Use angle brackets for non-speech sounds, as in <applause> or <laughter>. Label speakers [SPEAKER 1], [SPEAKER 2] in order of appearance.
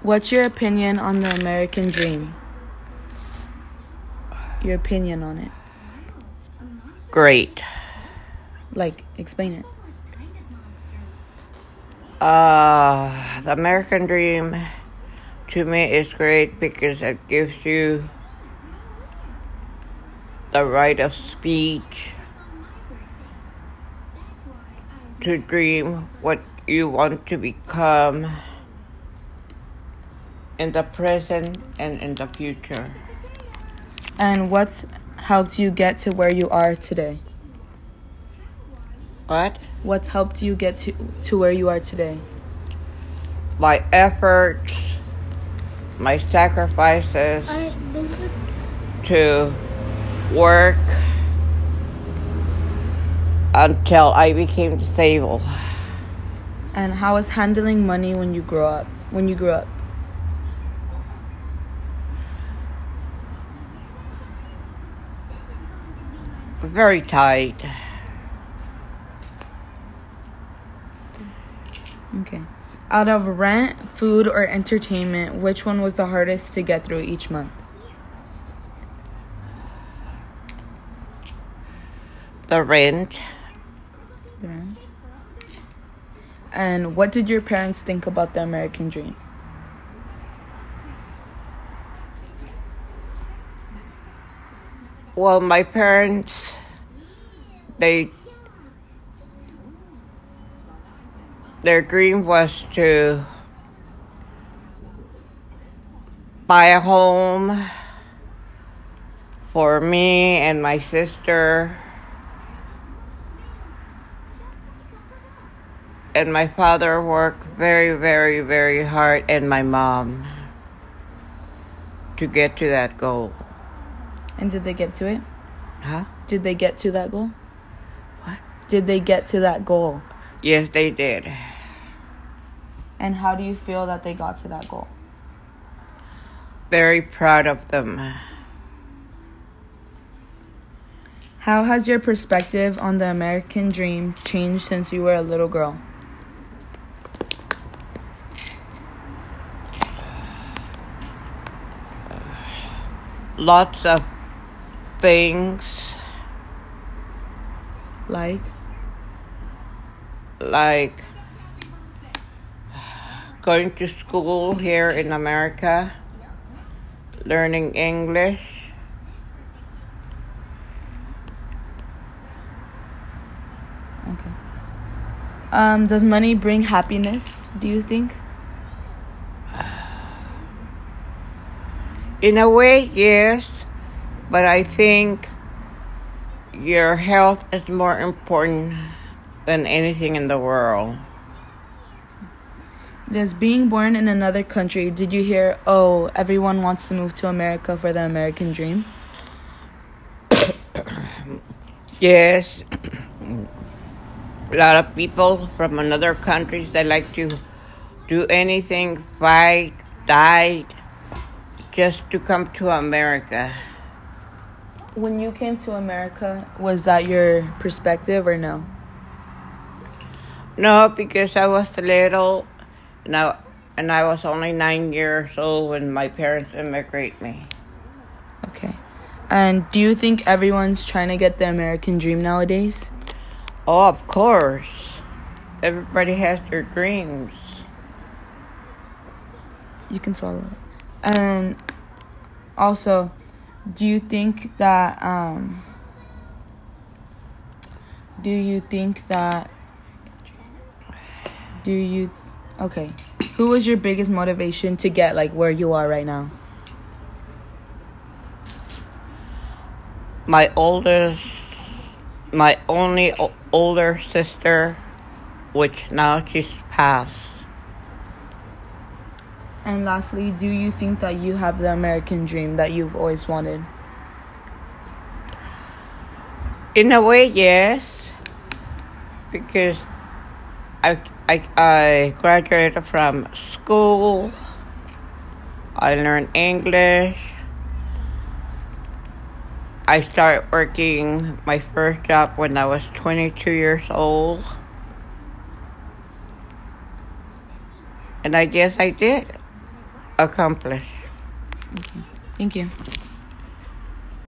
[SPEAKER 1] What's your opinion on the American dream? Your opinion on it.
[SPEAKER 2] Great.
[SPEAKER 1] Like, explain it.
[SPEAKER 2] Uh, the American dream to me is great because it gives you the right of speech to dream what you want to become in the present and in the future.
[SPEAKER 1] And what's helped you get to where you are today?
[SPEAKER 2] What?
[SPEAKER 1] What's helped you get to, to where you are today?
[SPEAKER 2] My efforts, my sacrifices to work until I became disabled.
[SPEAKER 1] And how was handling money when you grow up? When you grew up?
[SPEAKER 2] Very tight.
[SPEAKER 1] Okay. Out of rent, food, or entertainment, which one was the hardest to get through each month?
[SPEAKER 2] The rent.
[SPEAKER 1] The rent. And what did your parents think about the American dream?
[SPEAKER 2] Well, my parents, they, their dream was to buy a home for me and my sister. And my father worked very, very, very hard, and my mom to get to that goal.
[SPEAKER 1] And did they get to it?
[SPEAKER 2] Huh?
[SPEAKER 1] Did they get to that goal?
[SPEAKER 2] What?
[SPEAKER 1] Did they get to that goal?
[SPEAKER 2] Yes, they did.
[SPEAKER 1] And how do you feel that they got to that goal?
[SPEAKER 2] Very proud of them.
[SPEAKER 1] How has your perspective on the American dream changed since you were a little girl?
[SPEAKER 2] Lots of things
[SPEAKER 1] Like,
[SPEAKER 2] like going to school here in America, learning English,
[SPEAKER 1] okay. Um, does money bring happiness, do you think?
[SPEAKER 2] In a way, yes, but I think your health is more important than anything in the world.
[SPEAKER 1] Does being born in another country, did you hear, oh, everyone wants to move to America for the American dream? <coughs>
[SPEAKER 2] Yes, a lot of people from another countries they like to do anything, fight, die, just to come to America.
[SPEAKER 1] When you came to America, was that your perspective or no?
[SPEAKER 2] No, because I was little, and I, and I was only nine years old when my parents immigrated me.
[SPEAKER 1] Okay. And do you think everyone's trying to get the American dream nowadays?
[SPEAKER 2] Oh, of course. Everybody has their dreams.
[SPEAKER 1] You can swallow it. And also, do you think that um do you think that do you okay. Who was your biggest motivation to get like where you are right now?
[SPEAKER 2] My oldest, my only o- older sister, which now she's passed.
[SPEAKER 1] And lastly, do you think that you have the American dream that you've always wanted?
[SPEAKER 2] In a way, yes, because I, I, I graduated from school. I learned English. I started working my first job when I was 22 years old. And I guess I did. Accomplish.
[SPEAKER 1] Thank you.